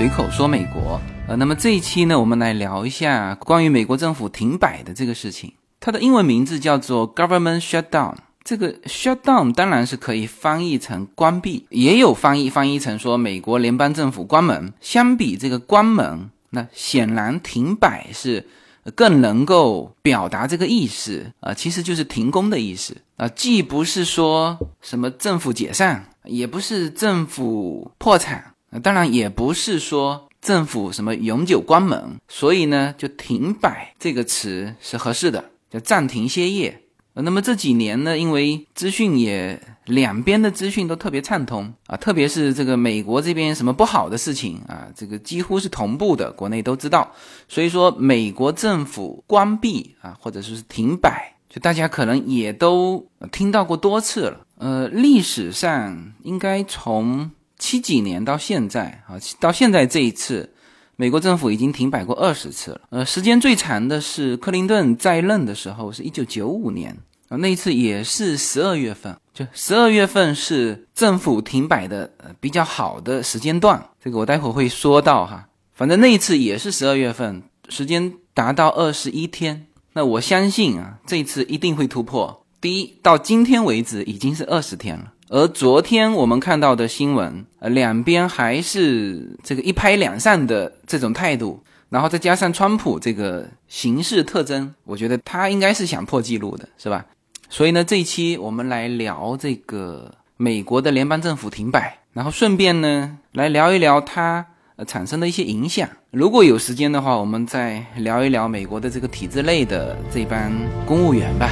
随口说美国。呃，那么这一期呢，我们来聊一下关于美国政府停摆的这个事情。它的英文名字叫做 Government Shutdown。这个 shutdown 当然是可以翻译成关闭，也有翻译翻译成说美国联邦政府关门。相比这个关门，那显然停摆是更能够表达这个意思啊，其实就是停工的意思啊，既不是说什么政府解散，也不是政府破产，当然也不是说政府什么永久关门，所以呢，就停摆这个词是合适的，叫暂停歇业。那么这几年呢，因为资讯也两边的资讯都特别畅通啊，特别是这个美国这边什么不好的事情啊，这个几乎是同步的，国内都知道。所以说，美国政府关闭啊，或者说是停摆，就大家可能也都听到过多次了。呃，历史上应该从七几年到现在啊，到现在这一次。美国政府已经停摆过二十次了，呃，时间最长的是克林顿在任的时候，是一九九五年。啊，那一次也是十二月份，就十二月份是政府停摆的呃比较好的时间段，这个我待会儿会说到哈，反正那一次也是十二月份，时间达到二十一天，那我相信啊，这一次一定会突破，第一到今天为止已经是二十天了。而昨天我们看到的新闻，呃，两边还是这个一拍两散的这种态度，然后再加上川普这个形势特征，我觉得他应该是想破纪录的，是吧？所以呢，这一期我们来聊这个美国的联邦政府停摆，然后顺便呢来聊一聊它呃产生的一些影响。如果有时间的话，我们再聊一聊美国的这个体制内的这帮公务员吧。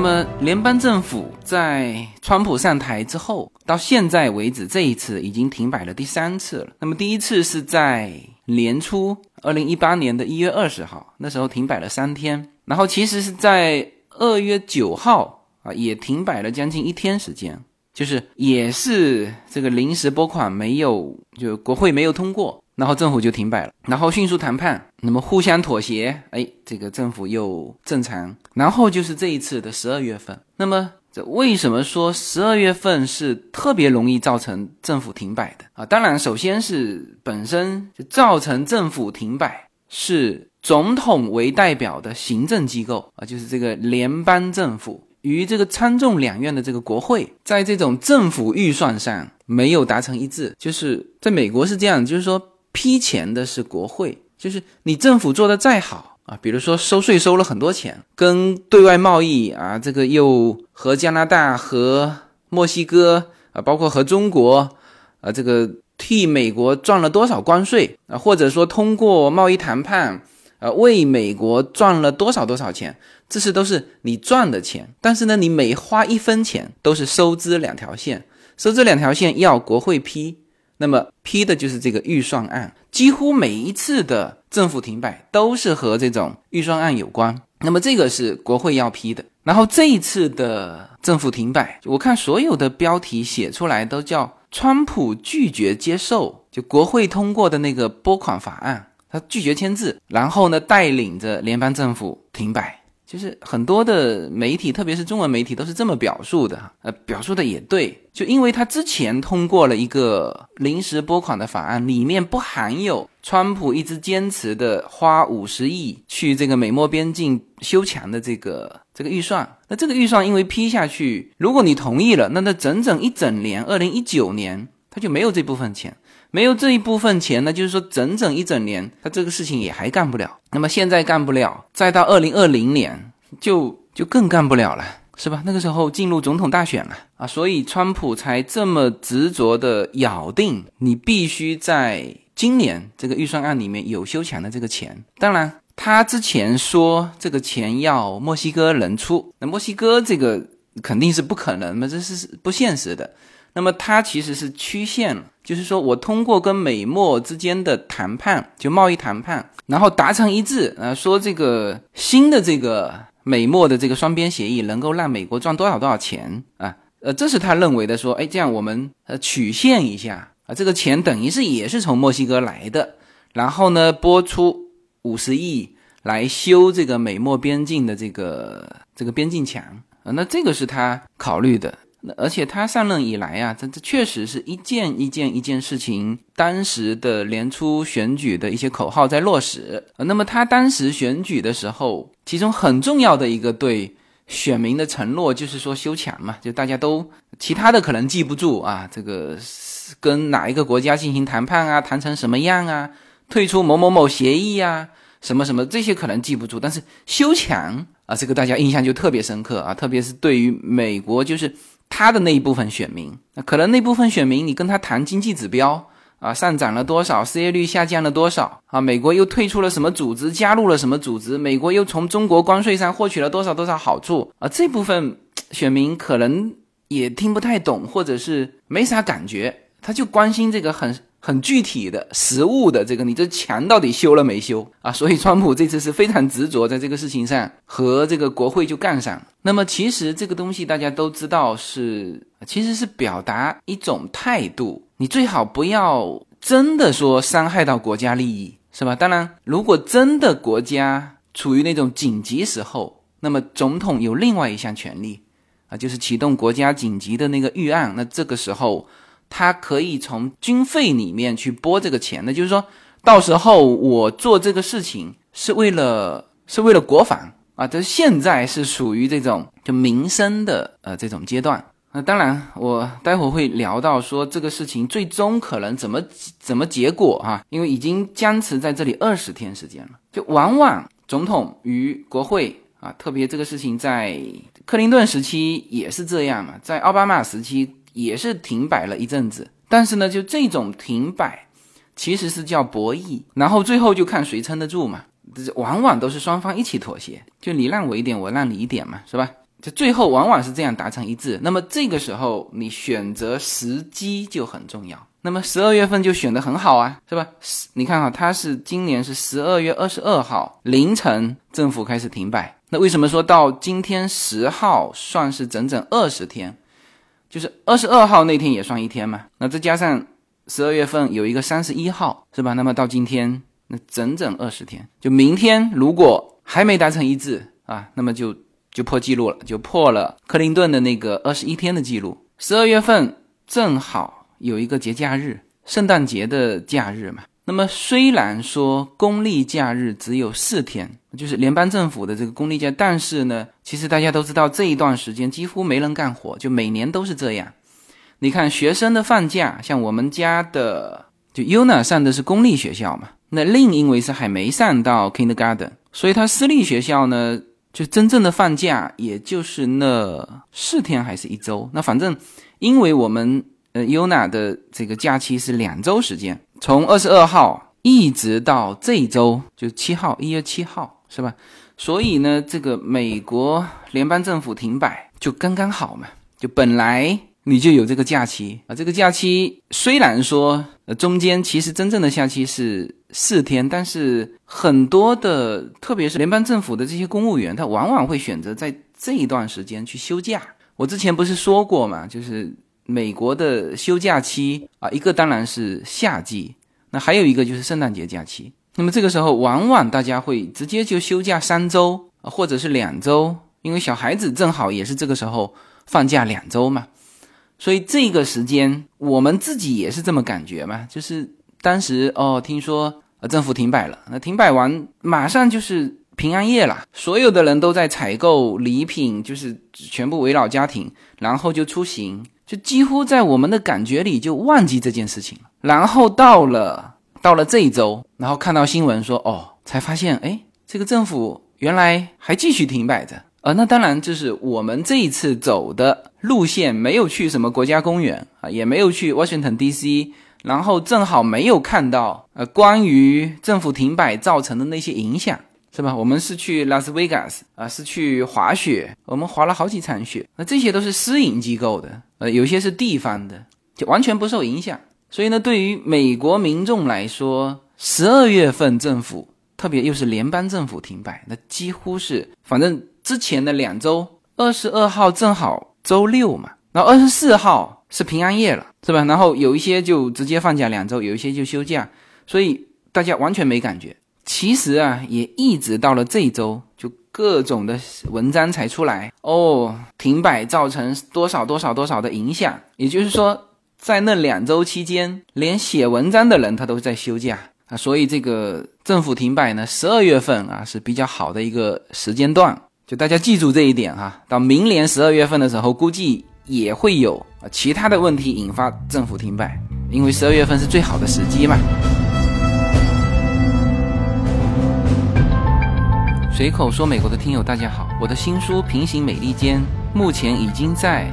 那么，联邦政府在川普上台之后，到现在为止，这一次已经停摆了第三次了。那么，第一次是在年初，二零一八年的一月二十号，那时候停摆了三天。然后，其实是在二月九号啊，也停摆了将近一天时间，就是也是这个临时拨款没有，就国会没有通过。然后政府就停摆了，然后迅速谈判，那么互相妥协，哎，这个政府又正常。然后就是这一次的十二月份，那么这为什么说十二月份是特别容易造成政府停摆的啊？当然，首先是本身就造成政府停摆是总统为代表的行政机构啊，就是这个联邦政府。与这个参众两院的这个国会，在这种政府预算上没有达成一致，就是在美国是这样，就是说。批钱的是国会，就是你政府做的再好啊，比如说收税收了很多钱，跟对外贸易啊，这个又和加拿大、和墨西哥啊，包括和中国啊，这个替美国赚了多少关税啊，或者说通过贸易谈判啊，为美国赚了多少多少钱，这些都是你赚的钱。但是呢，你每花一分钱都是收支两条线，收支两条线要国会批。那么批的就是这个预算案，几乎每一次的政府停摆都是和这种预算案有关。那么这个是国会要批的。然后这一次的政府停摆，我看所有的标题写出来都叫川普拒绝接受就国会通过的那个拨款法案，他拒绝签字，然后呢带领着联邦政府停摆。就是很多的媒体，特别是中文媒体，都是这么表述的。呃，表述的也对，就因为他之前通过了一个临时拨款的法案，里面不含有川普一直坚持的花五十亿去这个美墨边境修墙的这个这个预算。那这个预算因为批下去，如果你同意了，那那整整一整年，二零一九年他就没有这部分钱。没有这一部分钱呢，就是说整整一整年，他这个事情也还干不了。那么现在干不了，再到二零二零年就就更干不了了，是吧？那个时候进入总统大选了啊，所以川普才这么执着的咬定，你必须在今年这个预算案里面有修墙的这个钱。当然，他之前说这个钱要墨西哥人出，那墨西哥这个肯定是不可能嘛，这是不现实的。那么它其实是曲线，就是说我通过跟美墨之间的谈判，就贸易谈判，然后达成一致，啊，说这个新的这个美墨的这个双边协议能够让美国赚多少多少钱啊？呃，这是他认为的，说，哎，这样我们呃曲线一下啊，这个钱等于是也是从墨西哥来的，然后呢拨出五十亿来修这个美墨边境的这个这个边境墙啊，那这个是他考虑的。而且他上任以来啊，这这确实是一件一件一件事情，当时的年初选举的一些口号在落实。那么他当时选举的时候，其中很重要的一个对选民的承诺就是说修墙嘛，就大家都其他的可能记不住啊，这个跟哪一个国家进行谈判啊，谈成什么样啊，退出某某某协议啊，什么什么这些可能记不住，但是修墙啊，这个大家印象就特别深刻啊，特别是对于美国就是。他的那一部分选民，那可能那部分选民，你跟他谈经济指标啊，上涨了多少，失业率下降了多少啊？美国又退出了什么组织，加入了什么组织？美国又从中国关税上获取了多少多少好处啊？这部分选民可能也听不太懂，或者是没啥感觉，他就关心这个很。很具体的实物的这个，你这墙到底修了没修啊？所以川普这次是非常执着在这个事情上，和这个国会就干上。那么其实这个东西大家都知道是，其实是表达一种态度，你最好不要真的说伤害到国家利益，是吧？当然，如果真的国家处于那种紧急时候，那么总统有另外一项权利啊，就是启动国家紧急的那个预案。那这个时候。他可以从军费里面去拨这个钱的，就是说到时候我做这个事情是为了是为了国防啊，这现在是属于这种就民生的呃这种阶段。那当然，我待会会聊到说这个事情最终可能怎么怎么结果啊，因为已经僵持在这里二十天时间了。就往往总统与国会啊，特别这个事情在克林顿时期也是这样嘛，在奥巴马时期。也是停摆了一阵子，但是呢，就这种停摆，其实是叫博弈，然后最后就看谁撑得住嘛。往往都是双方一起妥协，就你让我一点，我让你一点嘛，是吧？就最后往往是这样达成一致。那么这个时候你选择时机就很重要。那么十二月份就选得很好啊，是吧？你看哈，它是今年是十二月二十二号凌晨政府开始停摆，那为什么说到今天十号算是整整二十天？就是二十二号那天也算一天嘛，那再加上十二月份有一个三十一号，是吧？那么到今天那整整二十天，就明天如果还没达成一致啊，那么就就破纪录了，就破了克林顿的那个二十一天的记录。十二月份正好有一个节假日，圣诞节的假日嘛。那么虽然说公立假日只有四天，就是联邦政府的这个公立假，但是呢，其实大家都知道这一段时间几乎没人干活，就每年都是这样。你看学生的放假，像我们家的就 UNA 上的是公立学校嘛，那另因为是还没上到 Kindergarten，所以他私立学校呢，就真正的放假也就是那四天还是一周。那反正因为我们呃 Yuna 的这个假期是两周时间。从二十二号一直到这一周，就七号，一月七号，是吧？所以呢，这个美国联邦政府停摆就刚刚好嘛。就本来你就有这个假期啊，这个假期虽然说呃中间其实真正的假期是四天，但是很多的，特别是联邦政府的这些公务员，他往往会选择在这一段时间去休假。我之前不是说过嘛，就是。美国的休假期啊，一个当然是夏季，那还有一个就是圣诞节假期。那么这个时候，往往大家会直接就休假三周，或者是两周，因为小孩子正好也是这个时候放假两周嘛。所以这个时间，我们自己也是这么感觉嘛，就是当时哦，听说呃政府停摆了，那停摆完马上就是平安夜了，所有的人都在采购礼品，就是全部围绕家庭，然后就出行。就几乎在我们的感觉里就忘记这件事情了，然后到了到了这一周，然后看到新闻说哦，才发现哎，这个政府原来还继续停摆着。呃，那当然就是我们这一次走的路线没有去什么国家公园啊，也没有去 Washington D.C.，然后正好没有看到呃关于政府停摆造成的那些影响。是吧？我们是去拉斯维加斯啊，是去滑雪，我们滑了好几场雪。那这些都是私营机构的，呃，有些是地方的，就完全不受影响。所以呢，对于美国民众来说，十二月份政府，特别又是联邦政府停摆，那几乎是，反正之前的两周，二十二号正好周六嘛，然后二十四号是平安夜了，是吧？然后有一些就直接放假两周，有一些就休假，所以大家完全没感觉。其实啊，也一直到了这一周，就各种的文章才出来哦，停摆造成多少多少多少的影响。也就是说，在那两周期间，连写文章的人他都在休假啊，所以这个政府停摆呢，十二月份啊是比较好的一个时间段，就大家记住这一点哈。到明年十二月份的时候，估计也会有啊其他的问题引发政府停摆。因为十二月份是最好的时机嘛。随口说，美国的听友大家好，我的新书《平行美利坚》目前已经在。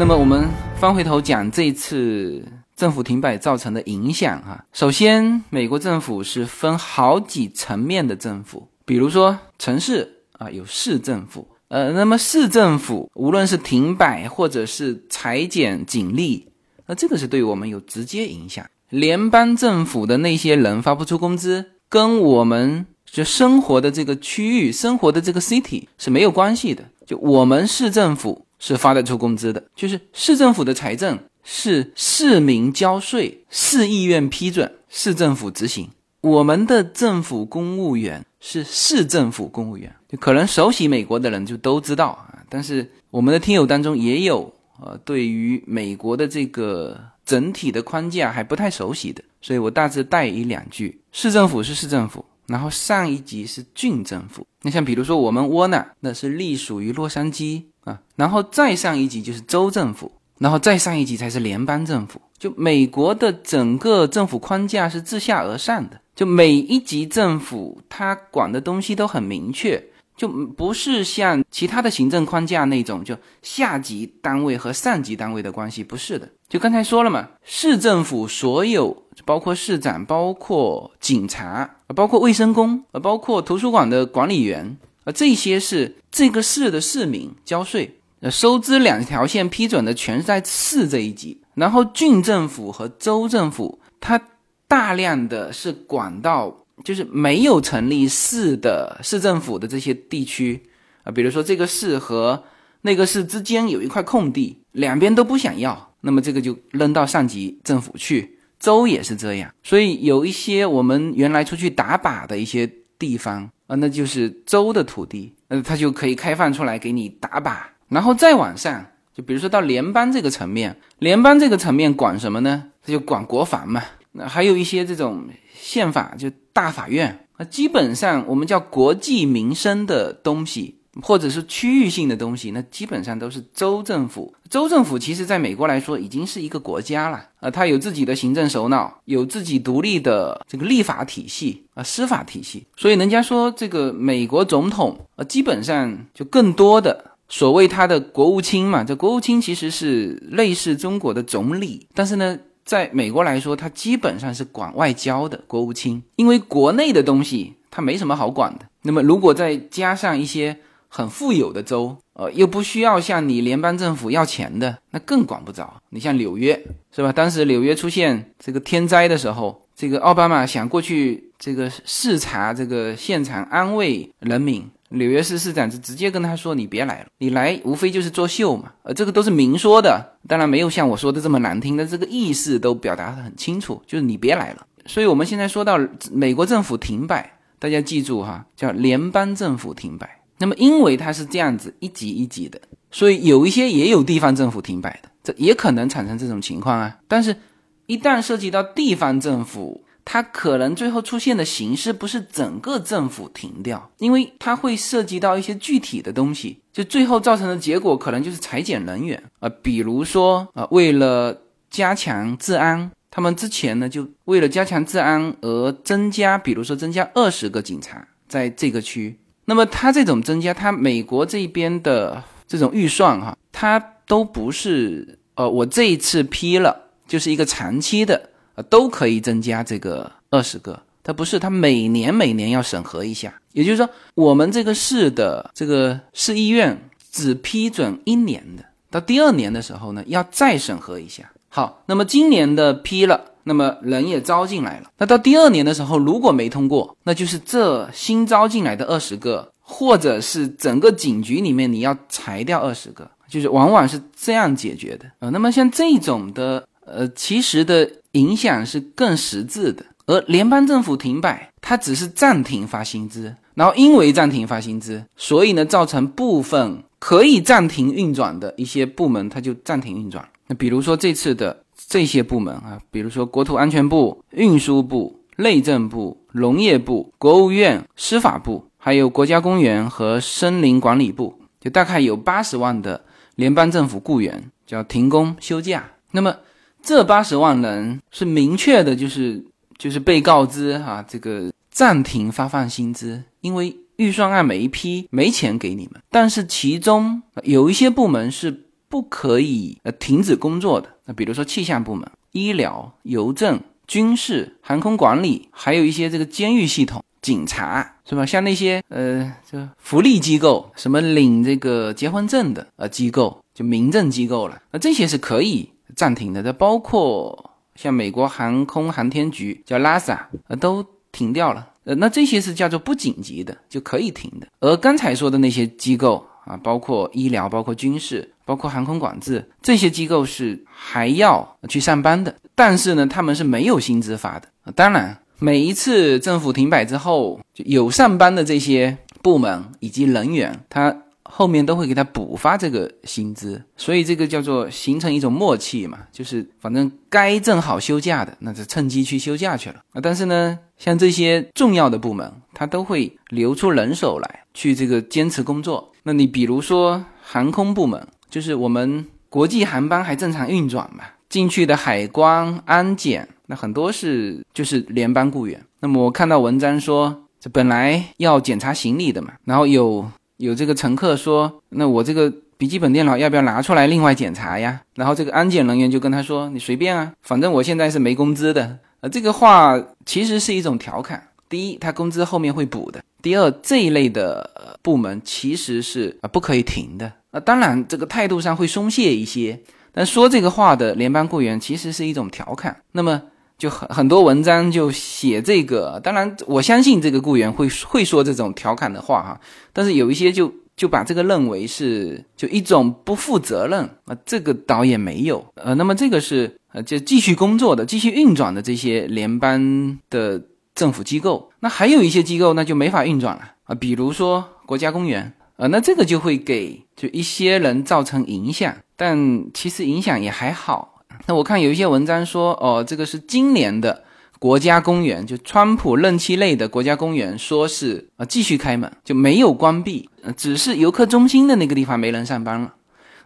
那么我们翻回头讲这次政府停摆造成的影响哈。首先，美国政府是分好几层面的政府，比如说城市啊有市政府，呃，那么市政府无论是停摆或者是裁减警力，那这个是对我们有直接影响。联邦政府的那些人发不出工资，跟我们就生活的这个区域、生活的这个 city 是没有关系的。就我们市政府。是发得出工资的，就是市政府的财政是市民交税，市议院批准，市政府执行。我们的政府公务员是市政府公务员，可能熟悉美国的人就都知道啊。但是我们的听友当中也有呃，对于美国的这个整体的框架还不太熟悉的，所以我大致带一两句：市政府是市政府，然后上一级是郡政府。那像比如说我们窝纳，那是隶属于洛杉矶。啊，然后再上一级就是州政府，然后再上一级才是联邦政府。就美国的整个政府框架是自下而上的，就每一级政府它管的东西都很明确，就不是像其他的行政框架那种，就下级单位和上级单位的关系不是的。就刚才说了嘛，市政府所有包括市长、包括警察、包括卫生工、包括图书馆的管理员。而这些是这个市的市民交税，呃，收支两条线批准的全是在市这一级，然后郡政府和州政府，它大量的是管到就是没有成立市的市政府的这些地区。啊，比如说这个市和那个市之间有一块空地，两边都不想要，那么这个就扔到上级政府去，州也是这样，所以有一些我们原来出去打靶的一些地方。啊，那就是州的土地，那它就可以开放出来给你打靶，然后再往上，就比如说到联邦这个层面，联邦这个层面管什么呢？它就管国防嘛。那还有一些这种宪法，就大法院。那基本上我们叫国计民生的东西。或者是区域性的东西，那基本上都是州政府。州政府其实在美国来说已经是一个国家了啊，它有自己的行政首脑，有自己独立的这个立法体系啊，司法体系。所以人家说这个美国总统啊，基本上就更多的所谓他的国务卿嘛，这国务卿其实是类似中国的总理，但是呢，在美国来说，他基本上是管外交的国务卿，因为国内的东西他没什么好管的。那么如果再加上一些。很富有的州，呃，又不需要向你联邦政府要钱的，那更管不着。你像纽约，是吧？当时纽约出现这个天灾的时候，这个奥巴马想过去这个视察这个现场，安慰人民。纽约市市长就直接跟他说：“你别来了，你来无非就是作秀嘛。”呃，这个都是明说的，当然没有像我说的这么难听，但这个意思都表达的很清楚，就是你别来了。所以我们现在说到美国政府停摆，大家记住哈，叫联邦政府停摆。那么，因为它是这样子一级一级的，所以有一些也有地方政府停摆的，这也可能产生这种情况啊。但是，一旦涉及到地方政府，它可能最后出现的形式不是整个政府停掉，因为它会涉及到一些具体的东西，就最后造成的结果可能就是裁减人员啊，比如说啊，为了加强治安，他们之前呢就为了加强治安而增加，比如说增加二十个警察在这个区。那么它这种增加，它美国这边的这种预算哈，它都不是呃，我这一次批了就是一个长期的，呃，都可以增加这个二十个。它不是，它每年每年要审核一下。也就是说，我们这个市的这个市医院只批准一年的，到第二年的时候呢，要再审核一下。好，那么今年的批了。那么人也招进来了，那到第二年的时候，如果没通过，那就是这新招进来的二十个，或者是整个警局里面你要裁掉二十个，就是往往是这样解决的啊。那么像这种的，呃，其实的影响是更实质的。而联邦政府停摆，它只是暂停发薪资，然后因为暂停发薪资，所以呢，造成部分可以暂停运转的一些部门，它就暂停运转。那比如说这次的。这些部门啊，比如说国土安全部、运输部、内政部、农业部、国务院、司法部，还有国家公园和森林管理部，就大概有八十万的联邦政府雇员叫停工休假。那么这八十万人是明确的，就是就是被告知哈，这个暂停发放薪资，因为预算案每一批没钱给你们。但是其中有一些部门是。不可以呃停止工作的，比如说气象部门、医疗、邮政、军事、航空管理，还有一些这个监狱系统、警察，是吧？像那些呃这福利机构，什么领这个结婚证的呃机构，就民政机构了，那这些是可以暂停的。这包括像美国航空航天局叫拉萨，呃都停掉了。呃，那这些是叫做不紧急的，就可以停的。而刚才说的那些机构。啊，包括医疗、包括军事、包括航空管制这些机构是还要去上班的，但是呢，他们是没有薪资发的。当然，每一次政府停摆之后，就有上班的这些部门以及人员，他后面都会给他补发这个薪资，所以这个叫做形成一种默契嘛，就是反正该正好休假的，那就趁机去休假去了啊。但是呢，像这些重要的部门，他都会留出人手来去这个坚持工作。那你比如说航空部门，就是我们国际航班还正常运转嘛，进去的海关安检，那很多是就是联邦雇员。那么我看到文章说，这本来要检查行李的嘛，然后有有这个乘客说，那我这个笔记本电脑要不要拿出来另外检查呀？然后这个安检人员就跟他说，你随便啊，反正我现在是没工资的。呃，这个话其实是一种调侃。第一，他工资后面会补的。第二，这一类的部门其实是啊不可以停的。啊，当然这个态度上会松懈一些，但说这个话的联邦雇员其实是一种调侃。那么就很很多文章就写这个。当然，我相信这个雇员会会说这种调侃的话哈。但是有一些就就把这个认为是就一种不负责任啊。这个倒也没有。呃，那么这个是呃就继续工作的、继续运转的这些联邦的。政府机构，那还有一些机构那就没法运转了啊，比如说国家公园啊，那这个就会给就一些人造成影响，但其实影响也还好。那我看有一些文章说，哦，这个是今年的国家公园，就川普任期内的国家公园，说是啊继续开门，就没有关闭，只是游客中心的那个地方没人上班了。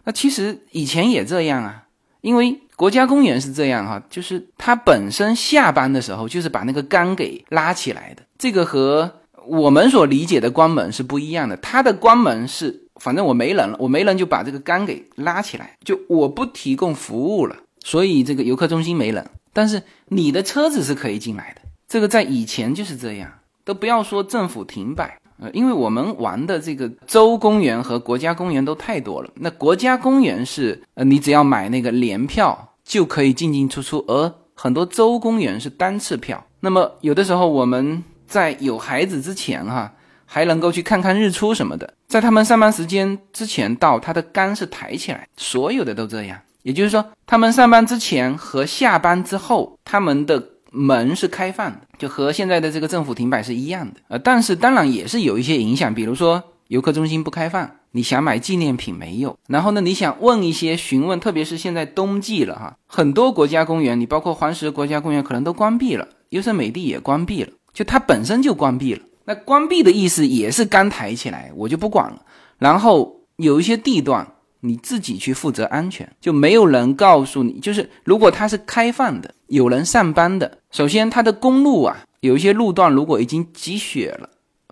那其实以前也这样啊，因为。国家公园是这样哈，就是它本身下班的时候就是把那个杆给拉起来的，这个和我们所理解的关门是不一样的。它的关门是，反正我没人了，我没人就把这个杆给拉起来，就我不提供服务了，所以这个游客中心没人，但是你的车子是可以进来的。这个在以前就是这样，都不要说政府停摆。呃，因为我们玩的这个州公园和国家公园都太多了。那国家公园是，呃，你只要买那个联票就可以进进出出，而很多州公园是单次票。那么有的时候我们在有孩子之前，哈，还能够去看看日出什么的。在他们上班时间之前到，它的杆是抬起来，所有的都这样。也就是说，他们上班之前和下班之后，他们的。门是开放的，就和现在的这个政府停摆是一样的，呃，但是当然也是有一些影响，比如说游客中心不开放，你想买纪念品没有，然后呢，你想问一些询问，特别是现在冬季了哈，很多国家公园，你包括黄石国家公园可能都关闭了，优胜美地也关闭了，就它本身就关闭了，那关闭的意思也是刚抬起来，我就不管了，然后有一些地段。你自己去负责安全，就没有人告诉你。就是如果它是开放的，有人上班的，首先它的公路啊，有一些路段如果已经积雪了，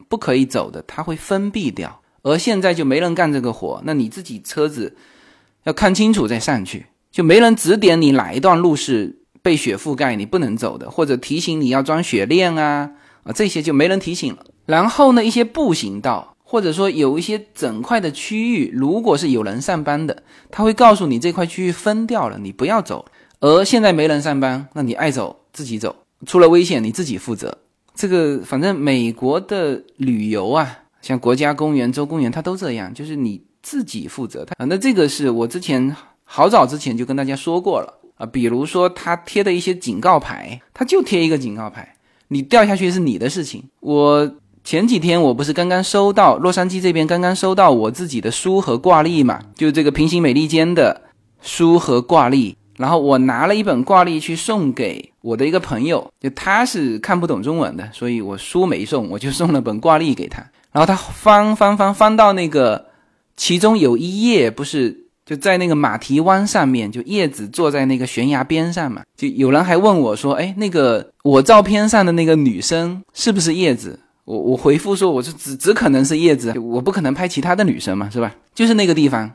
不可以走的，它会封闭掉。而现在就没人干这个活，那你自己车子要看清楚再上去，就没人指点你哪一段路是被雪覆盖，你不能走的，或者提醒你要装雪链啊，啊，这些就没人提醒了。然后呢，一些步行道，或者说有一些整块的区域，如果是有人上班的，他会告诉你这块区域分掉了，你不要走。而现在没人上班，那你爱走自己走，出了危险你自己负责。这个反正美国的旅游啊，像国家公园、州公园，它都这样，就是你自己负责。它那这个是我之前好早之前就跟大家说过了啊，比如说他贴的一些警告牌，他就贴一个警告牌，你掉下去是你的事情。我。前几天我不是刚刚收到洛杉矶这边刚刚收到我自己的书和挂历嘛，就这个平行美利坚的书和挂历，然后我拿了一本挂历去送给我的一个朋友，就他是看不懂中文的，所以我书没送，我就送了本挂历给他。然后他翻翻翻翻到那个其中有一页，不是就在那个马蹄湾上面，就叶子坐在那个悬崖边上嘛，就有人还问我说：“哎，那个我照片上的那个女生是不是叶子？”我我回复说，我是只只可能是叶子，我不可能拍其他的女生嘛，是吧？就是那个地方。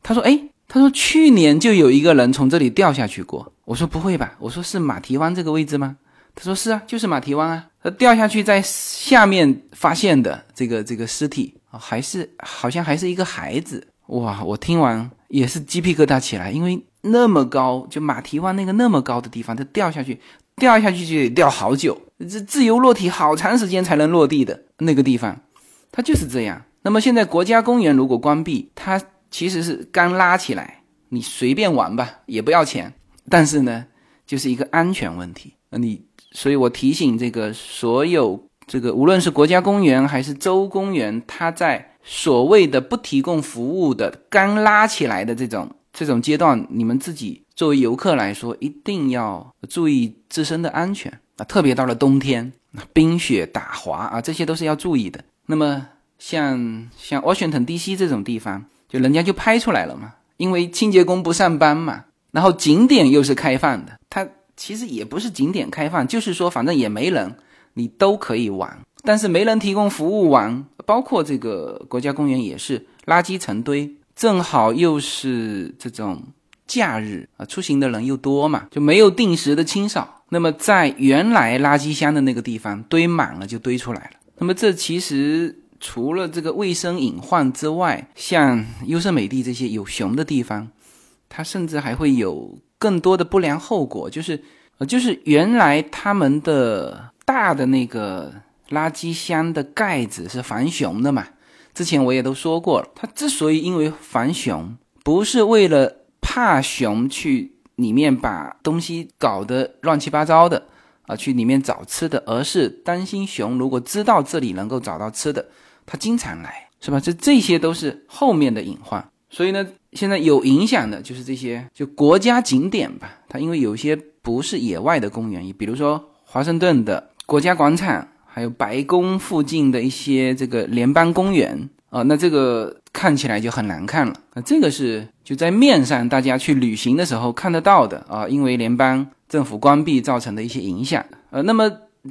他说，哎，他说去年就有一个人从这里掉下去过。我说不会吧？我说是马蹄湾这个位置吗？他说是啊，就是马蹄湾啊。他掉下去在下面发现的这个这个尸体啊，还是好像还是一个孩子。哇，我听完也是鸡皮疙瘩起来，因为那么高，就马蹄湾那个那么高的地方，它掉下去。掉下去就得掉好久，这自由落体好长时间才能落地的那个地方，它就是这样。那么现在国家公园如果关闭，它其实是刚拉起来，你随便玩吧，也不要钱。但是呢，就是一个安全问题。你，所以我提醒这个所有这个无论是国家公园还是州公园，它在所谓的不提供服务的刚拉起来的这种这种阶段，你们自己。作为游客来说，一定要注意自身的安全啊！特别到了冬天，冰雪打滑啊，这些都是要注意的。那么，像像 Washington D.C. 这种地方，就人家就拍出来了嘛，因为清洁工不上班嘛，然后景点又是开放的，它其实也不是景点开放，就是说反正也没人，你都可以玩，但是没人提供服务玩，包括这个国家公园也是垃圾成堆，正好又是这种。假日啊，出行的人又多嘛，就没有定时的清扫。那么在原来垃圾箱的那个地方堆满了，就堆出来了。那么这其实除了这个卫生隐患之外，像优胜美地这些有熊的地方，它甚至还会有更多的不良后果。就是呃，就是原来他们的大的那个垃圾箱的盖子是防熊的嘛。之前我也都说过了，它之所以因为防熊，不是为了。怕熊去里面把东西搞得乱七八糟的啊，去里面找吃的，而是担心熊如果知道这里能够找到吃的，它经常来，是吧？这这些都是后面的隐患。所以呢，现在有影响的就是这些，就国家景点吧。它因为有些不是野外的公园，比如说华盛顿的国家广场，还有白宫附近的一些这个联邦公园。啊，那这个看起来就很难看了。那这个是就在面上大家去旅行的时候看得到的啊，因为联邦政府关闭造成的一些影响。呃，那么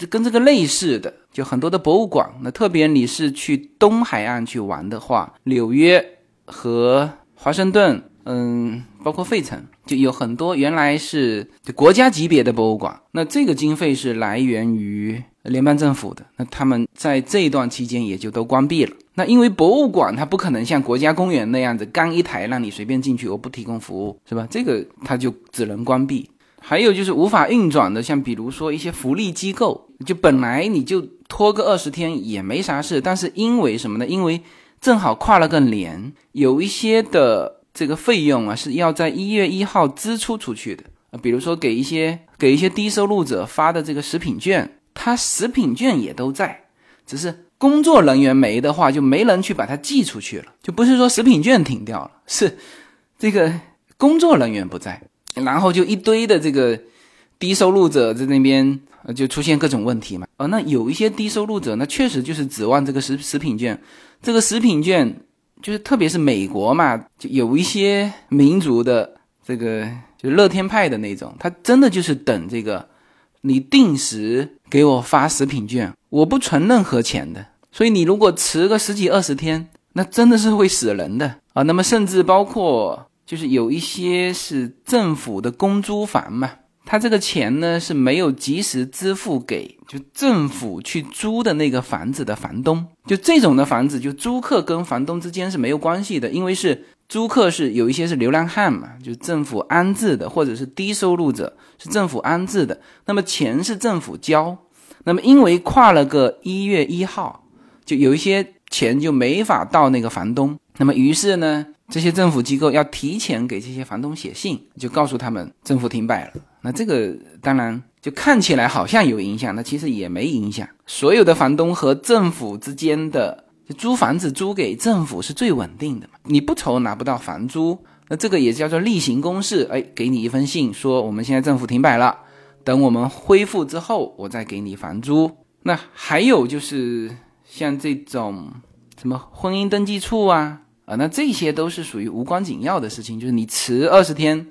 跟这个类似的，就很多的博物馆。那特别你是去东海岸去玩的话，纽约和华盛顿，嗯，包括费城，就有很多原来是国家级别的博物馆。那这个经费是来源于联邦政府的。那他们在这一段期间也就都关闭了。那因为博物馆它不可能像国家公园那样子，刚一台让你随便进去，我不提供服务，是吧？这个它就只能关闭。还有就是无法运转的，像比如说一些福利机构，就本来你就拖个二十天也没啥事，但是因为什么呢？因为正好跨了个年，有一些的这个费用啊是要在一月一号支出出去的啊，比如说给一些给一些低收入者发的这个食品券，它食品券也都在，只是。工作人员没的话，就没人去把它寄出去了，就不是说食品券停掉了，是这个工作人员不在，然后就一堆的这个低收入者在那边就出现各种问题嘛。哦，那有一些低收入者，那确实就是指望这个食食品券，这个食品券就是特别是美国嘛，就有一些民族的这个就乐天派的那种，他真的就是等这个你定时给我发食品券。我不存任何钱的，所以你如果迟个十几二十天，那真的是会死人的啊。那么甚至包括就是有一些是政府的公租房嘛，他这个钱呢是没有及时支付给就政府去租的那个房子的房东。就这种的房子，就租客跟房东之间是没有关系的，因为是租客是有一些是流浪汉嘛，就政府安置的，或者是低收入者是政府安置的，那么钱是政府交。那么因为跨了个一月一号，就有一些钱就没法到那个房东。那么于是呢，这些政府机构要提前给这些房东写信，就告诉他们政府停摆了。那这个当然就看起来好像有影响，那其实也没影响。所有的房东和政府之间的租房子租给政府是最稳定的嘛？你不愁拿不到房租，那这个也叫做例行公事。哎，给你一封信说我们现在政府停摆了。等我们恢复之后，我再给你房租。那还有就是像这种什么婚姻登记处啊啊，那这些都是属于无关紧要的事情。就是你迟二十天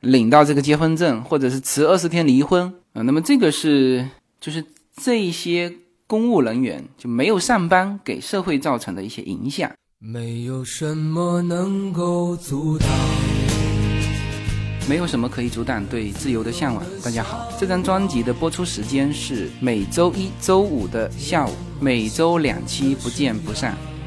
领到这个结婚证，或者是迟二十天离婚啊，那么这个是就是这些公务人员就没有上班给社会造成的一些影响。没有什么能够阻挡。没有什么可以阻挡对自由的向往。大家好，这张专辑的播出时间是每周一周五的下午，每周两期，不见不散。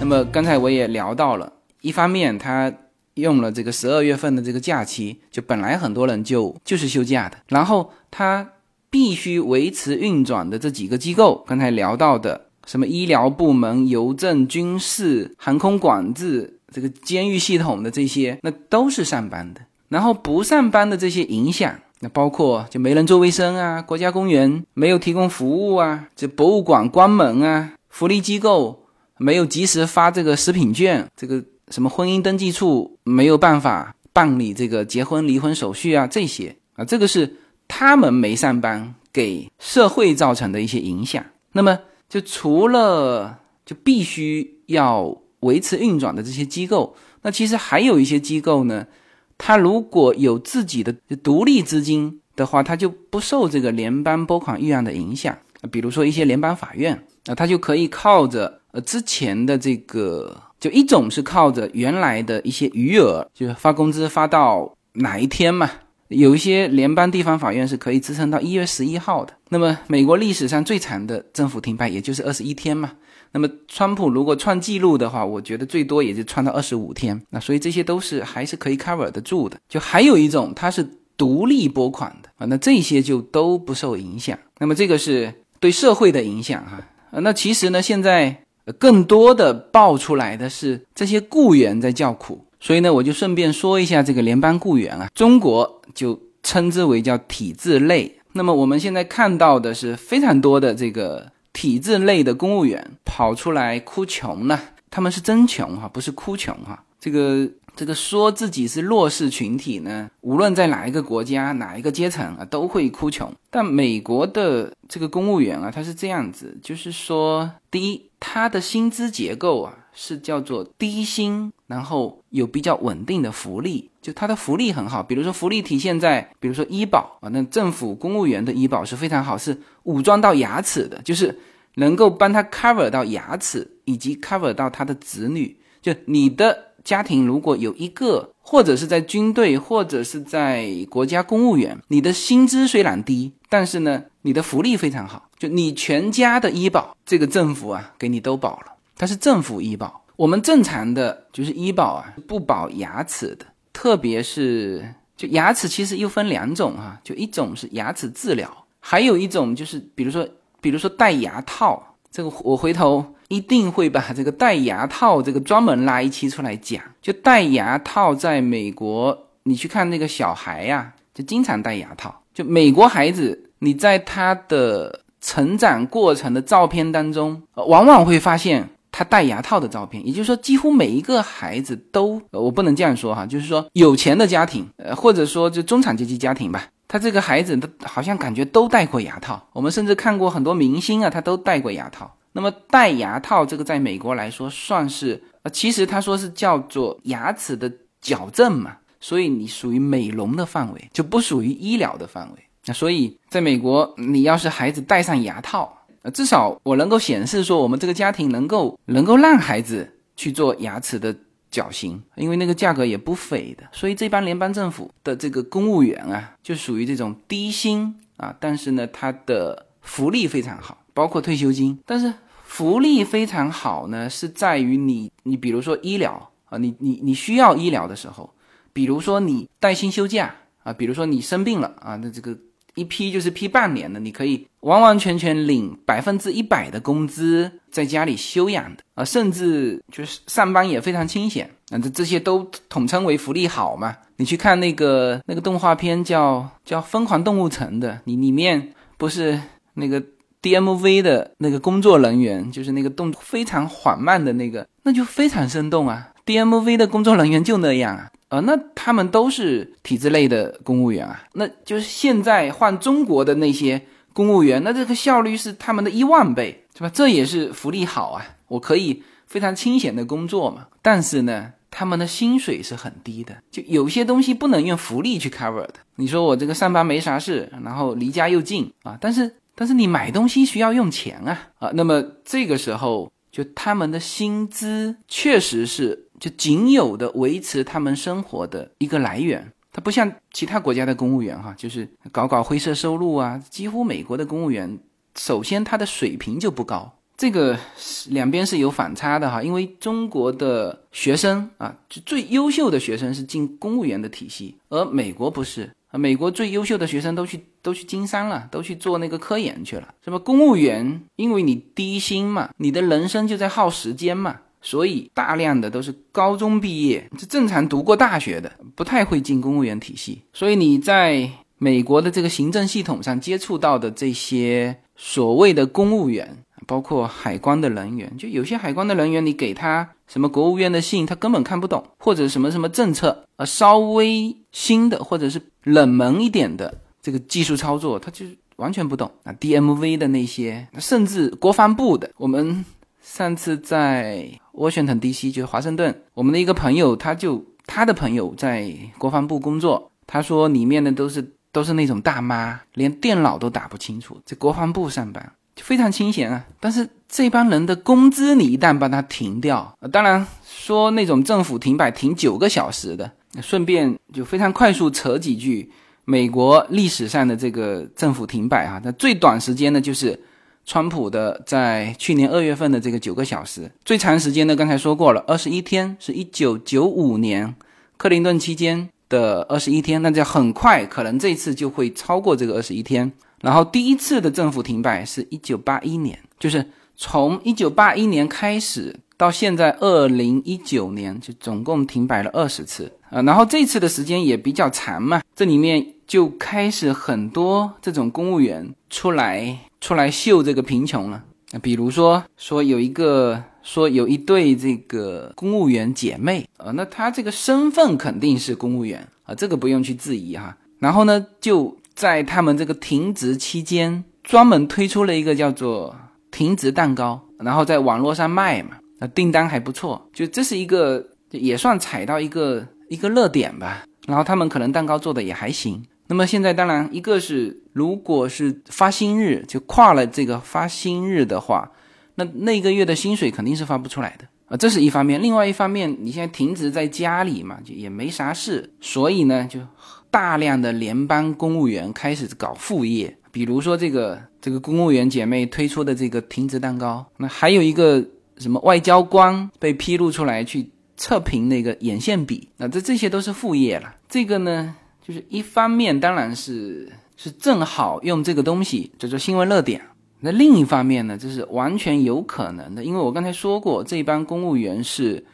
那么刚才我也聊到了，一方面他。用了这个十二月份的这个假期，就本来很多人就就是休假的，然后他必须维持运转的这几个机构，刚才聊到的什么医疗部门、邮政、军事、航空管制、这个监狱系统的这些，那都是上班的。然后不上班的这些影响，那包括就没人做卫生啊，国家公园没有提供服务啊，这博物馆关门啊，福利机构没有及时发这个食品券，这个。什么婚姻登记处没有办法办理这个结婚离婚手续啊？这些啊，这个是他们没上班给社会造成的一些影响。那么，就除了就必须要维持运转的这些机构，那其实还有一些机构呢，它如果有自己的独立资金的话，它就不受这个联邦拨款预案的影响。比如说一些联邦法院，那它就可以靠着呃之前的这个。就一种是靠着原来的一些余额，就是发工资发到哪一天嘛？有一些联邦地方法院是可以支撑到一月十一号的。那么美国历史上最长的政府停摆也就是二十一天嘛。那么川普如果创纪录的话，我觉得最多也就创到二十五天。那所以这些都是还是可以 cover 得住的。就还有一种它是独立拨款的啊，那这些就都不受影响。那么这个是对社会的影响哈。那其实呢现在。更多的爆出来的是这些雇员在叫苦，所以呢，我就顺便说一下这个联邦雇员啊，中国就称之为叫体制内。那么我们现在看到的是非常多的这个体制内的公务员跑出来哭穷呢，他们是真穷哈，不是哭穷哈，这个。这个说自己是弱势群体呢，无论在哪一个国家、哪一个阶层啊，都会哭穷。但美国的这个公务员啊，他是这样子，就是说，第一，他的薪资结构啊是叫做低薪，然后有比较稳定的福利，就他的福利很好。比如说福利体现在，比如说医保啊，那政府公务员的医保是非常好，是武装到牙齿的，就是能够帮他 cover 到牙齿，以及 cover 到他的子女，就你的。家庭如果有一个，或者是在军队，或者是在国家公务员，你的薪资虽然低，但是呢，你的福利非常好，就你全家的医保，这个政府啊给你都保了，它是政府医保。我们正常的就是医保啊不保牙齿的，特别是就牙齿其实又分两种哈，就一种是牙齿治疗，还有一种就是比如说比如说戴牙套。这个我回头一定会把这个戴牙套这个专门拉一期出来讲。就戴牙套在美国，你去看那个小孩呀，就经常戴牙套。就美国孩子，你在他的成长过程的照片当中，往往会发现他戴牙套的照片。也就是说，几乎每一个孩子都，我不能这样说哈，就是说有钱的家庭，呃，或者说就中产阶级家庭吧。他这个孩子，他好像感觉都戴过牙套。我们甚至看过很多明星啊，他都戴过牙套。那么戴牙套这个在美国来说算是，呃，其实他说是叫做牙齿的矫正嘛，所以你属于美容的范围，就不属于医疗的范围。那所以在美国，你要是孩子戴上牙套，呃，至少我能够显示说我们这个家庭能够能够让孩子去做牙齿的。矫形，因为那个价格也不菲的，所以这帮联邦政府的这个公务员啊，就属于这种低薪啊，但是呢，他的福利非常好，包括退休金。但是福利非常好呢，是在于你，你比如说医疗啊，你你你需要医疗的时候，比如说你带薪休假啊，比如说你生病了啊，那这个。一批就是批半年的，你可以完完全全领百分之一百的工资，在家里休养的啊，甚至就是上班也非常清闲啊，这这些都统称为福利好嘛。你去看那个那个动画片叫叫《疯狂动物城》的，你里面不是那个 DMV 的那个工作人员，就是那个动非常缓慢的那个，那就非常生动啊。DMV 的工作人员就那样啊。呃，那他们都是体制类的公务员啊，那就是现在换中国的那些公务员，那这个效率是他们的一万倍，是吧？这也是福利好啊，我可以非常清闲的工作嘛。但是呢，他们的薪水是很低的，就有些东西不能用福利去 cover 的。你说我这个上班没啥事，然后离家又近啊，但是但是你买东西需要用钱啊啊，那么这个时候就他们的薪资确实是。就仅有的维持他们生活的一个来源，它不像其他国家的公务员哈，就是搞搞灰色收入啊。几乎美国的公务员，首先他的水平就不高，这个两边是有反差的哈。因为中国的学生啊，就最优秀的学生是进公务员的体系，而美国不是啊，美国最优秀的学生都去都去经商了，都去做那个科研去了，什么？公务员因为你低薪嘛，你的人生就在耗时间嘛。所以大量的都是高中毕业，是正常读过大学的，不太会进公务员体系。所以你在美国的这个行政系统上接触到的这些所谓的公务员，包括海关的人员，就有些海关的人员，你给他什么国务院的信，他根本看不懂，或者什么什么政策，呃，稍微新的或者是冷门一点的这个技术操作，他就完全不懂啊。DMV 的那些，甚至国防部的，我们。上次在 Washington D.C. 就是华盛顿，我们的一个朋友，他就他的朋友在国防部工作，他说里面的都是都是那种大妈，连电脑都打不清楚，在国防部上班就非常清闲啊。但是这帮人的工资，你一旦把它停掉，当然说那种政府停摆停九个小时的，顺便就非常快速扯几句美国历史上的这个政府停摆哈，那最短时间呢就是。川普的在去年二月份的这个九个小时，最长时间呢，刚才说过了，二十一天，是一九九五年克林顿期间的二十一天，那就很快，可能这次就会超过这个二十一天。然后第一次的政府停摆是一九八一年，就是从一九八一年开始到现在二零一九年，就总共停摆了二十次啊。然后这次的时间也比较长嘛，这里面就开始很多这种公务员出来。出来秀这个贫穷了，比如说说有一个说有一对这个公务员姐妹啊，那她这个身份肯定是公务员啊，这个不用去质疑哈。然后呢，就在他们这个停职期间，专门推出了一个叫做停职蛋糕，然后在网络上卖嘛，那订单还不错，就这是一个也算踩到一个一个热点吧。然后他们可能蛋糕做的也还行。那么现在当然一个是，如果是发薪日就跨了这个发薪日的话，那那个月的薪水肯定是发不出来的啊，这是一方面。另外一方面，你现在停职在家里嘛，就也没啥事，所以呢，就大量的联邦公务员开始搞副业，比如说这个这个公务员姐妹推出的这个停职蛋糕，那还有一个什么外交官被披露出来去测评那个眼线笔，那这这些都是副业了。这个呢？就是一方面当然是是正好用这个东西叫做新闻热点，那另一方面呢，这是完全有可能的，因为我刚才说过，这帮公务员是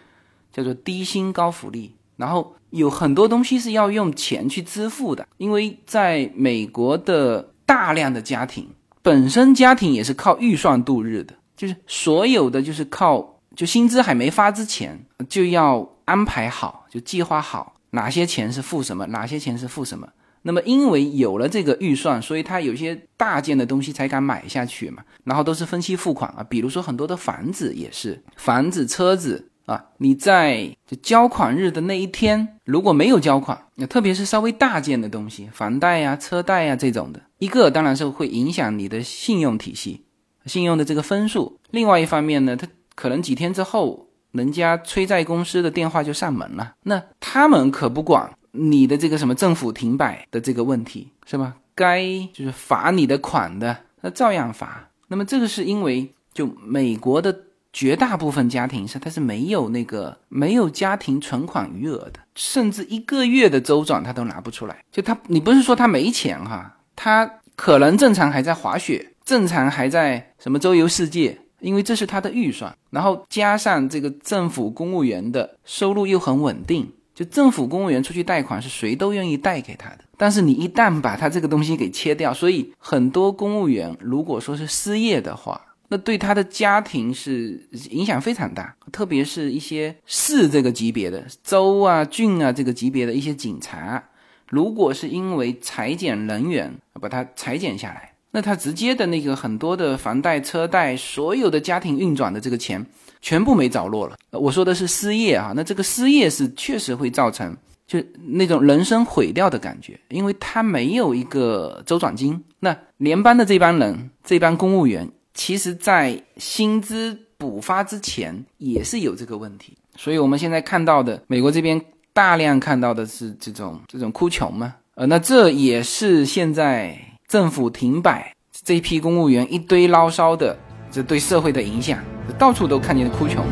叫做低薪高福利，然后有很多东西是要用钱去支付的，因为在美国的大量的家庭本身家庭也是靠预算度日的，就是所有的就是靠就薪资还没发之前就要安排好，就计划好哪些钱是付什么，哪些钱是付什么。那么因为有了这个预算，所以他有些大件的东西才敢买下去嘛，然后都是分期付款啊，比如说很多的房子也是，房子、车子。啊，你在就交款日的那一天，如果没有交款，那特别是稍微大件的东西，房贷呀、车贷呀这种的，一个当然是会影响你的信用体系、信用的这个分数。另外一方面呢，它可能几天之后，人家催债公司的电话就上门了，那他们可不管你的这个什么政府停摆的这个问题，是吧？该就是罚你的款的，那照样罚。那么这个是因为就美国的。绝大部分家庭是他是没有那个没有家庭存款余额的，甚至一个月的周转他都拿不出来。就他，你不是说他没钱哈，他可能正常还在滑雪，正常还在什么周游世界，因为这是他的预算。然后加上这个政府公务员的收入又很稳定，就政府公务员出去贷款是谁都愿意贷给他的。但是你一旦把他这个东西给切掉，所以很多公务员如果说是失业的话。那对他的家庭是影响非常大，特别是一些市这个级别的、州啊、郡啊这个级别的一些警察，如果是因为裁减人员把他裁减下来，那他直接的那个很多的房贷、车贷，所有的家庭运转的这个钱全部没着落了。我说的是失业啊，那这个失业是确实会造成就那种人生毁掉的感觉，因为他没有一个周转金。那联邦的这帮人，这帮公务员。其实，在薪资补发之前，也是有这个问题。所以，我们现在看到的，美国这边大量看到的是这种这种哭穷嘛？呃，那这也是现在政府停摆这批公务员一堆牢骚的这对社会的影响，到处都看见哭穷。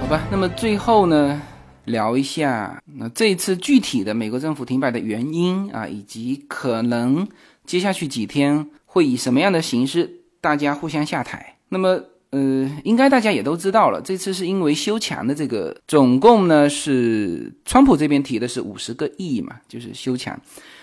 好吧，那么最后呢，聊一下那这一次具体的美国政府停摆的原因啊，以及可能接下去几天会以什么样的形式大家互相下台。那么呃，应该大家也都知道了，这次是因为修墙的这个，总共呢是川普这边提的是五十个亿嘛，就是修墙。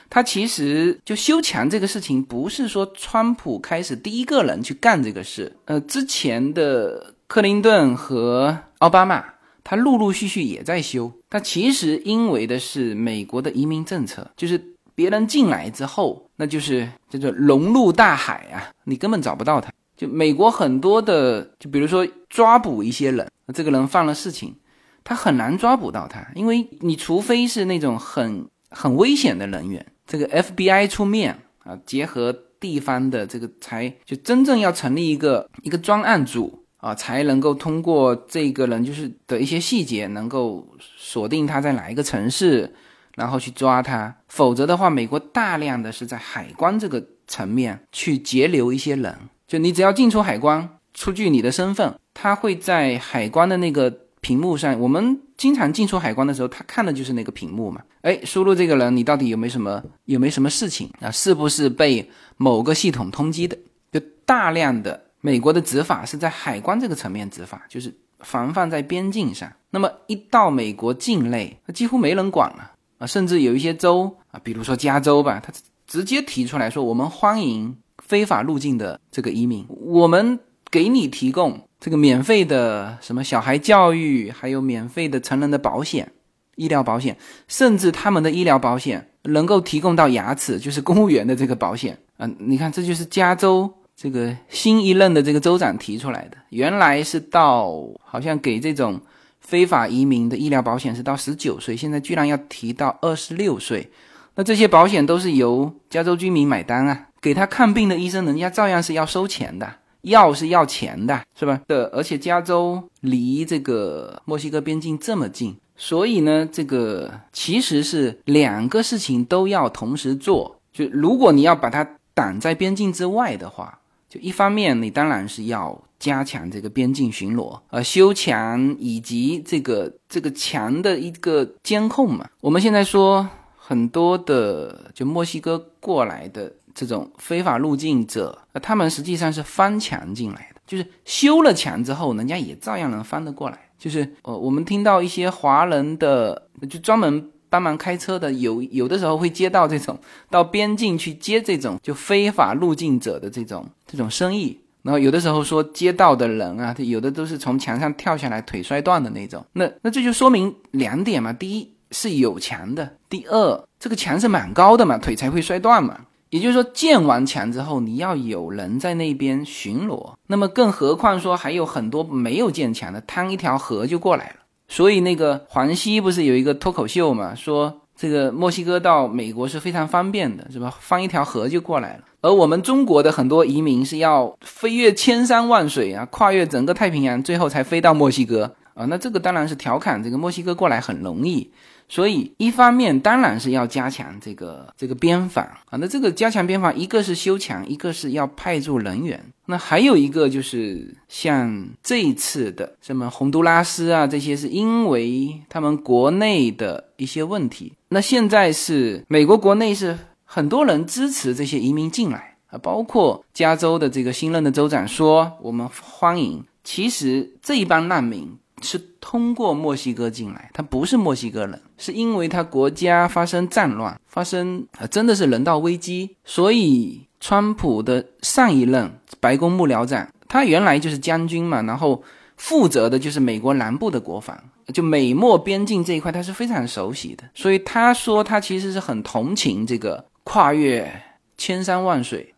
他其实就修墙这个事情，不是说川普开始第一个人去干这个事，呃，之前的。克林顿和奥巴马，他陆陆续续也在修。他其实因为的是美国的移民政策，就是别人进来之后，那就是叫做融入大海啊，你根本找不到他。就美国很多的，就比如说抓捕一些人，这个人犯了事情，他很难抓捕到他，因为你除非是那种很很危险的人员，这个 FBI 出面啊，结合地方的这个才就真正要成立一个一个专案组。啊，才能够通过这个人就是的一些细节，能够锁定他在哪一个城市，然后去抓他。否则的话，美国大量的是在海关这个层面去截留一些人。就你只要进出海关，出具你的身份，他会在海关的那个屏幕上。我们经常进出海关的时候，他看的就是那个屏幕嘛。哎，输入这个人，你到底有没有什么有没有什么事情啊？是不是被某个系统通缉的？就大量的。美国的执法是在海关这个层面执法，就是防范在边境上。那么一到美国境内，几乎没人管了啊！甚至有一些州啊，比如说加州吧，他直接提出来说：“我们欢迎非法入境的这个移民，我们给你提供这个免费的什么小孩教育，还有免费的成人的保险、医疗保险，甚至他们的医疗保险能够提供到牙齿，就是公务员的这个保险嗯，你看，这就是加州。”这个新一任的这个州长提出来的，原来是到好像给这种非法移民的医疗保险是到十九岁，现在居然要提到二十六岁。那这些保险都是由加州居民买单啊，给他看病的医生，人家照样是要收钱的，药是要钱的，是吧？的，而且加州离这个墨西哥边境这么近，所以呢，这个其实是两个事情都要同时做。就如果你要把它挡在边境之外的话，就一方面你当然是要加强这个边境巡逻，呃，修墙以及这个这个墙的一个监控嘛。我们现在说很多的就墨西哥过来的这种非法入境者，那他们实际上是翻墙进来的，就是修了墙之后，人家也照样能翻得过来。就是呃，我们听到一些华人的就专门。帮忙开车的有有的时候会接到这种到边境去接这种就非法入境者的这种这种生意，然后有的时候说街道的人啊，有的都是从墙上跳下来腿摔断的那种。那那这就说明两点嘛：第一是有墙的，第二这个墙是蛮高的嘛，腿才会摔断嘛。也就是说建完墙之后，你要有人在那边巡逻。那么更何况说还有很多没有建墙的，趟一条河就过来了。所以那个黄西不是有一个脱口秀嘛？说这个墨西哥到美国是非常方便的，是吧？翻一条河就过来了。而我们中国的很多移民是要飞越千山万水啊，跨越整个太平洋，最后才飞到墨西哥啊。那这个当然是调侃这个墨西哥过来很容易。所以，一方面当然是要加强这个这个边防啊。那这个加强边防，一个是修墙，一个是要派驻人员。那还有一个就是像这一次的什么洪都拉斯啊，这些是因为他们国内的一些问题。那现在是美国国内是很多人支持这些移民进来啊，包括加州的这个新任的州长说我们欢迎。其实这一帮难民。是通过墨西哥进来，他不是墨西哥人，是因为他国家发生战乱，发生啊真的是人道危机，所以川普的上一任白宫幕僚长，他原来就是将军嘛，然后负责的就是美国南部的国防，就美墨边境这一块他是非常熟悉的，所以他说他其实是很同情这个跨越千山万水。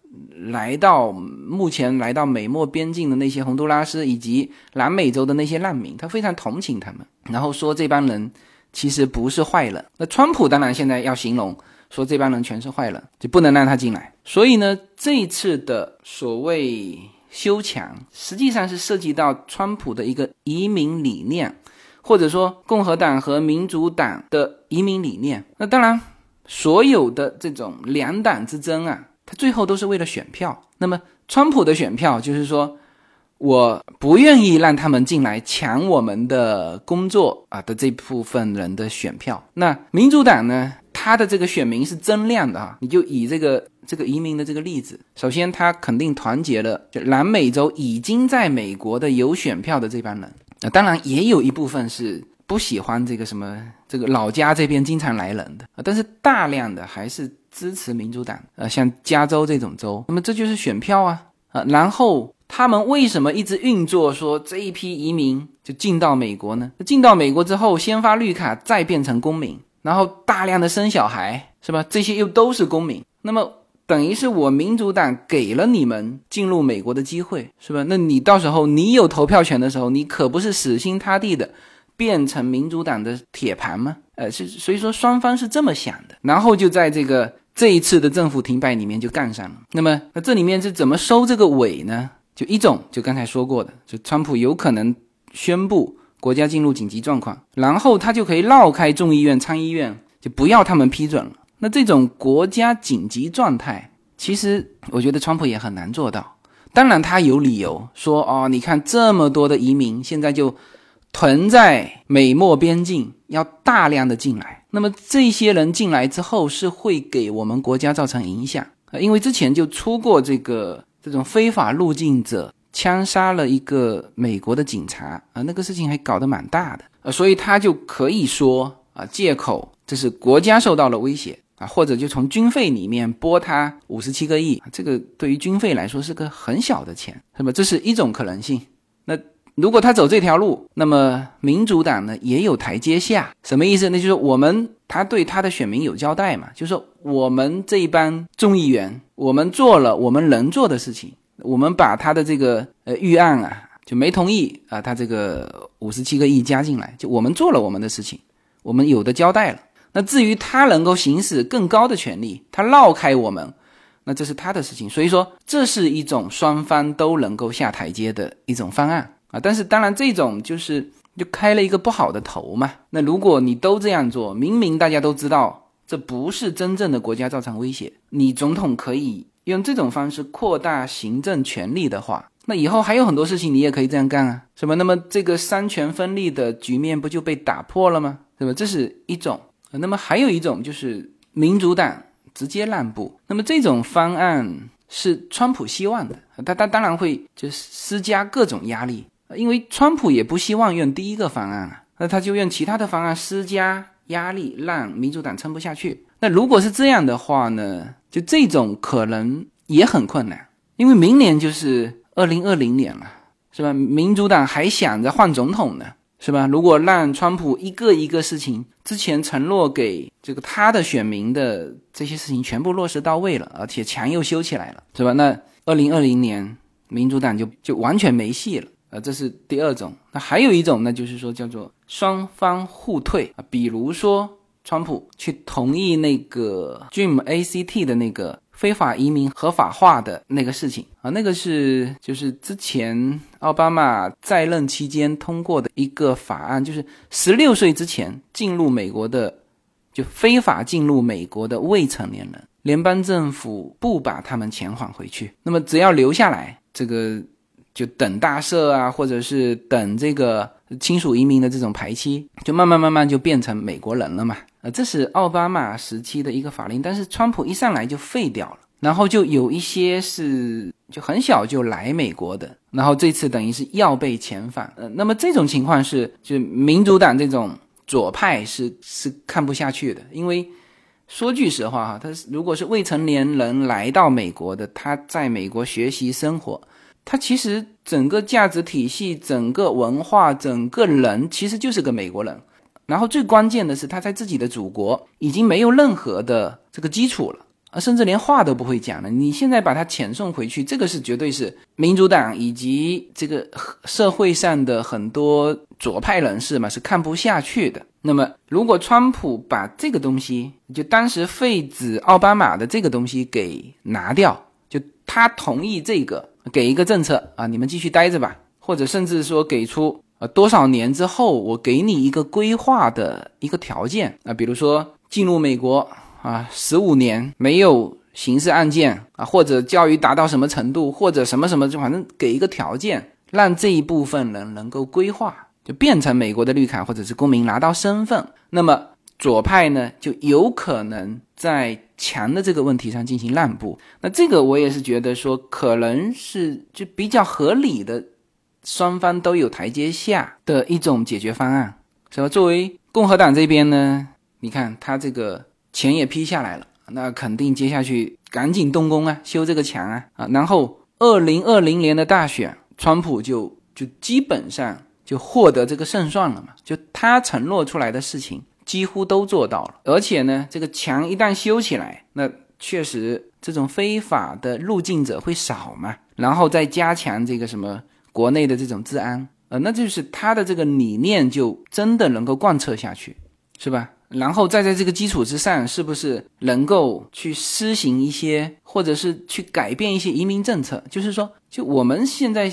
来到目前来到美墨边境的那些洪都拉斯以及南美洲的那些难民，他非常同情他们，然后说这帮人其实不是坏人。那川普当然现在要形容说这帮人全是坏人，就不能让他进来。所以呢，这一次的所谓修墙，实际上是涉及到川普的一个移民理念，或者说共和党和民主党的移民理念。那当然，所有的这种两党之争啊。他最后都是为了选票。那么，川普的选票就是说，我不愿意让他们进来抢我们的工作啊的这部分人的选票。那民主党呢，他的这个选民是增量的啊。你就以这个这个移民的这个例子，首先他肯定团结了就南美洲已经在美国的有选票的这帮人。那当然也有一部分是不喜欢这个什么这个老家这边经常来人的啊，但是大量的还是。支持民主党，呃，像加州这种州，那么这就是选票啊，啊，然后他们为什么一直运作说这一批移民就进到美国呢？进到美国之后，先发绿卡，再变成公民，然后大量的生小孩，是吧？这些又都是公民，那么等于是我民主党给了你们进入美国的机会，是吧？那你到时候你有投票权的时候，你可不是死心塌地的变成民主党的铁盘吗？呃，是所以说双方是这么想的，然后就在这个。这一次的政府停摆里面就干上了。那么，那这里面是怎么收这个尾呢？就一种，就刚才说过的，就川普有可能宣布国家进入紧急状况，然后他就可以绕开众议院、参议院，就不要他们批准了。那这种国家紧急状态，其实我觉得川普也很难做到。当然，他有理由说，哦，你看这么多的移民现在就存在美墨边境，要大量的进来。那么这些人进来之后是会给我们国家造成影响啊，因为之前就出过这个这种非法入境者枪杀了一个美国的警察啊，那个事情还搞得蛮大的啊，所以他就可以说啊，借口这是国家受到了威胁啊，或者就从军费里面拨他五十七个亿，这个对于军费来说是个很小的钱，是吧？这是一种可能性。如果他走这条路，那么民主党呢也有台阶下，什么意思？那就是我们他对他的选民有交代嘛，就是说我们这一帮众议员，我们做了我们能做的事情，我们把他的这个呃预案啊就没同意啊，他这个五十七个亿加进来，就我们做了我们的事情，我们有的交代了。那至于他能够行使更高的权利，他绕开我们，那这是他的事情。所以说，这是一种双方都能够下台阶的一种方案。啊，但是当然，这种就是就开了一个不好的头嘛。那如果你都这样做，明明大家都知道这不是真正的国家造成威胁，你总统可以用这种方式扩大行政权力的话，那以后还有很多事情你也可以这样干啊，是吧？那么这个三权分立的局面不就被打破了吗？是吧？这是一种。那么还有一种就是民主党直接让步，那么这种方案是川普希望的，他他当然会就是施加各种压力，因为川普也不希望用第一个方案啊，那他就用其他的方案施加压力，让民主党撑不下去。那如果是这样的话呢？就这种可能也很困难，因为明年就是二零二零年了，是吧？民主党还想着换总统呢，是吧？如果让川普一个一个事情之前承诺给这个他的选民的这些事情全部落实到位了，而且墙又修起来了，是吧？那二零二零年民主党就就完全没戏了啊！这是第二种。那还有一种呢，就是说叫做双方互退啊，比如说。川普去同意那个 Dream Act 的那个非法移民合法化的那个事情啊，那个是就是之前奥巴马在任期间通过的一个法案，就是十六岁之前进入美国的，就非法进入美国的未成年人，联邦政府不把他们遣返回去，那么只要留下来，这个就等大赦啊，或者是等这个亲属移民的这种排期，就慢慢慢慢就变成美国人了嘛。呃这是奥巴马时期的一个法令，但是川普一上来就废掉了，然后就有一些是就很小就来美国的，然后这次等于是要被遣返。呃，那么这种情况是，就民主党这种左派是是看不下去的，因为说句实话哈，他如果是未成年人来到美国的，他在美国学习生活，他其实整个价值体系、整个文化、整个人其实就是个美国人。然后最关键的是，他在自己的祖国已经没有任何的这个基础了，啊，甚至连话都不会讲了。你现在把他遣送回去，这个是绝对是民主党以及这个社会上的很多左派人士嘛是看不下去的。那么，如果川普把这个东西，就当时废止奥巴马的这个东西给拿掉，就他同意这个给一个政策啊，你们继续待着吧，或者甚至说给出。呃，多少年之后，我给你一个规划的一个条件啊，比如说进入美国啊，十五年没有刑事案件啊，或者教育达到什么程度，或者什么什么，就反正给一个条件，让这一部分人能够规划，就变成美国的绿卡或者是公民，拿到身份。那么左派呢，就有可能在强的这个问题上进行让步。那这个我也是觉得说，可能是就比较合理的。双方都有台阶下的一种解决方案，是吧？作为共和党这边呢，你看他这个钱也批下来了，那肯定接下去赶紧动工啊，修这个墙啊啊！然后二零二零年的大选，川普就就基本上就获得这个胜算了嘛，就他承诺出来的事情几乎都做到了，而且呢，这个墙一旦修起来，那确实这种非法的入境者会少嘛，然后再加强这个什么。国内的这种治安，呃，那就是他的这个理念就真的能够贯彻下去，是吧？然后再在这个基础之上，是不是能够去施行一些，或者是去改变一些移民政策？就是说，就我们现在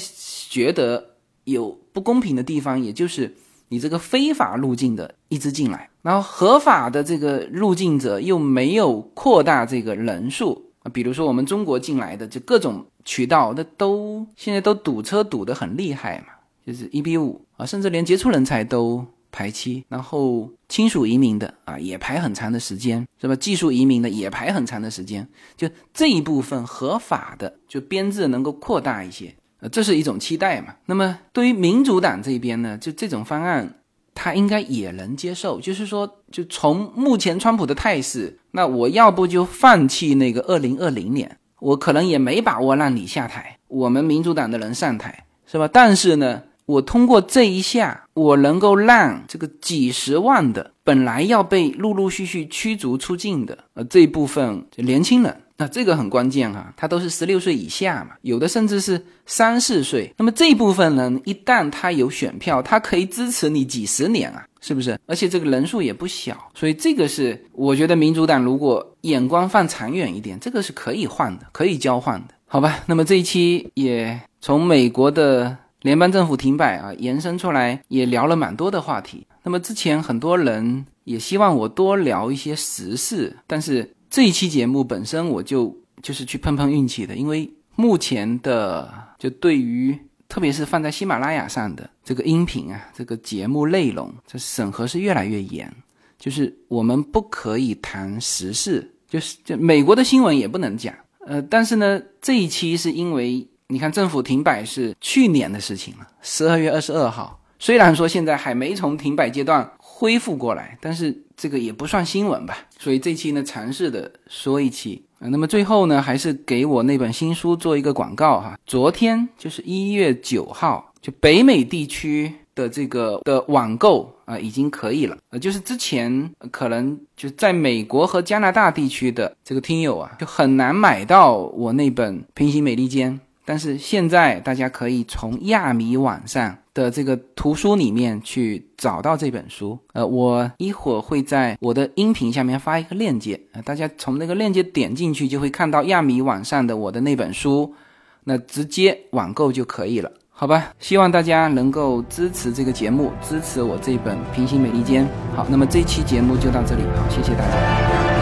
觉得有不公平的地方，也就是你这个非法入境的一直进来，然后合法的这个入境者又没有扩大这个人数啊，比如说我们中国进来的就各种。渠道那都现在都堵车堵得很厉害嘛，就是一比五啊，甚至连杰出人才都排期，然后亲属移民的啊也排很长的时间，是吧？技术移民的也排很长的时间，就这一部分合法的就编制能够扩大一些，这是一种期待嘛。那么对于民主党这边呢，就这种方案，他应该也能接受，就是说，就从目前川普的态势，那我要不就放弃那个二零二零年。我可能也没把握让你下台，我们民主党的人上台，是吧？但是呢，我通过这一下，我能够让这个几十万的本来要被陆陆续续驱逐出境的呃这一部分年轻人。那这个很关键哈，他都是十六岁以下嘛，有的甚至是三四岁。那么这一部分人一旦他有选票，他可以支持你几十年啊，是不是？而且这个人数也不小，所以这个是我觉得民主党如果眼光放长远一点，这个是可以换的，可以交换的，好吧？那么这一期也从美国的联邦政府停摆啊延伸出来，也聊了蛮多的话题。那么之前很多人也希望我多聊一些时事，但是。这一期节目本身我就就是去碰碰运气的，因为目前的就对于特别是放在喜马拉雅上的这个音频啊，这个节目内容，这审核是越来越严，就是我们不可以谈时事，就是就美国的新闻也不能讲。呃，但是呢，这一期是因为你看政府停摆是去年的事情了，十二月二十二号。虽然说现在还没从停摆阶段恢复过来，但是这个也不算新闻吧。所以这期呢，尝试的说一期啊。那么最后呢，还是给我那本新书做一个广告哈。昨天就是一月九号，就北美地区的这个的网购啊，已经可以了。呃，就是之前可能就在美国和加拿大地区的这个听友啊，就很难买到我那本《平行美利坚》。但是现在大家可以从亚米网上的这个图书里面去找到这本书。呃，我一会儿会在我的音频下面发一个链接，呃，大家从那个链接点进去就会看到亚米网上的我的那本书，那直接网购就可以了，好吧？希望大家能够支持这个节目，支持我这本《平行美利坚》。好，那么这期节目就到这里，好，谢谢大家。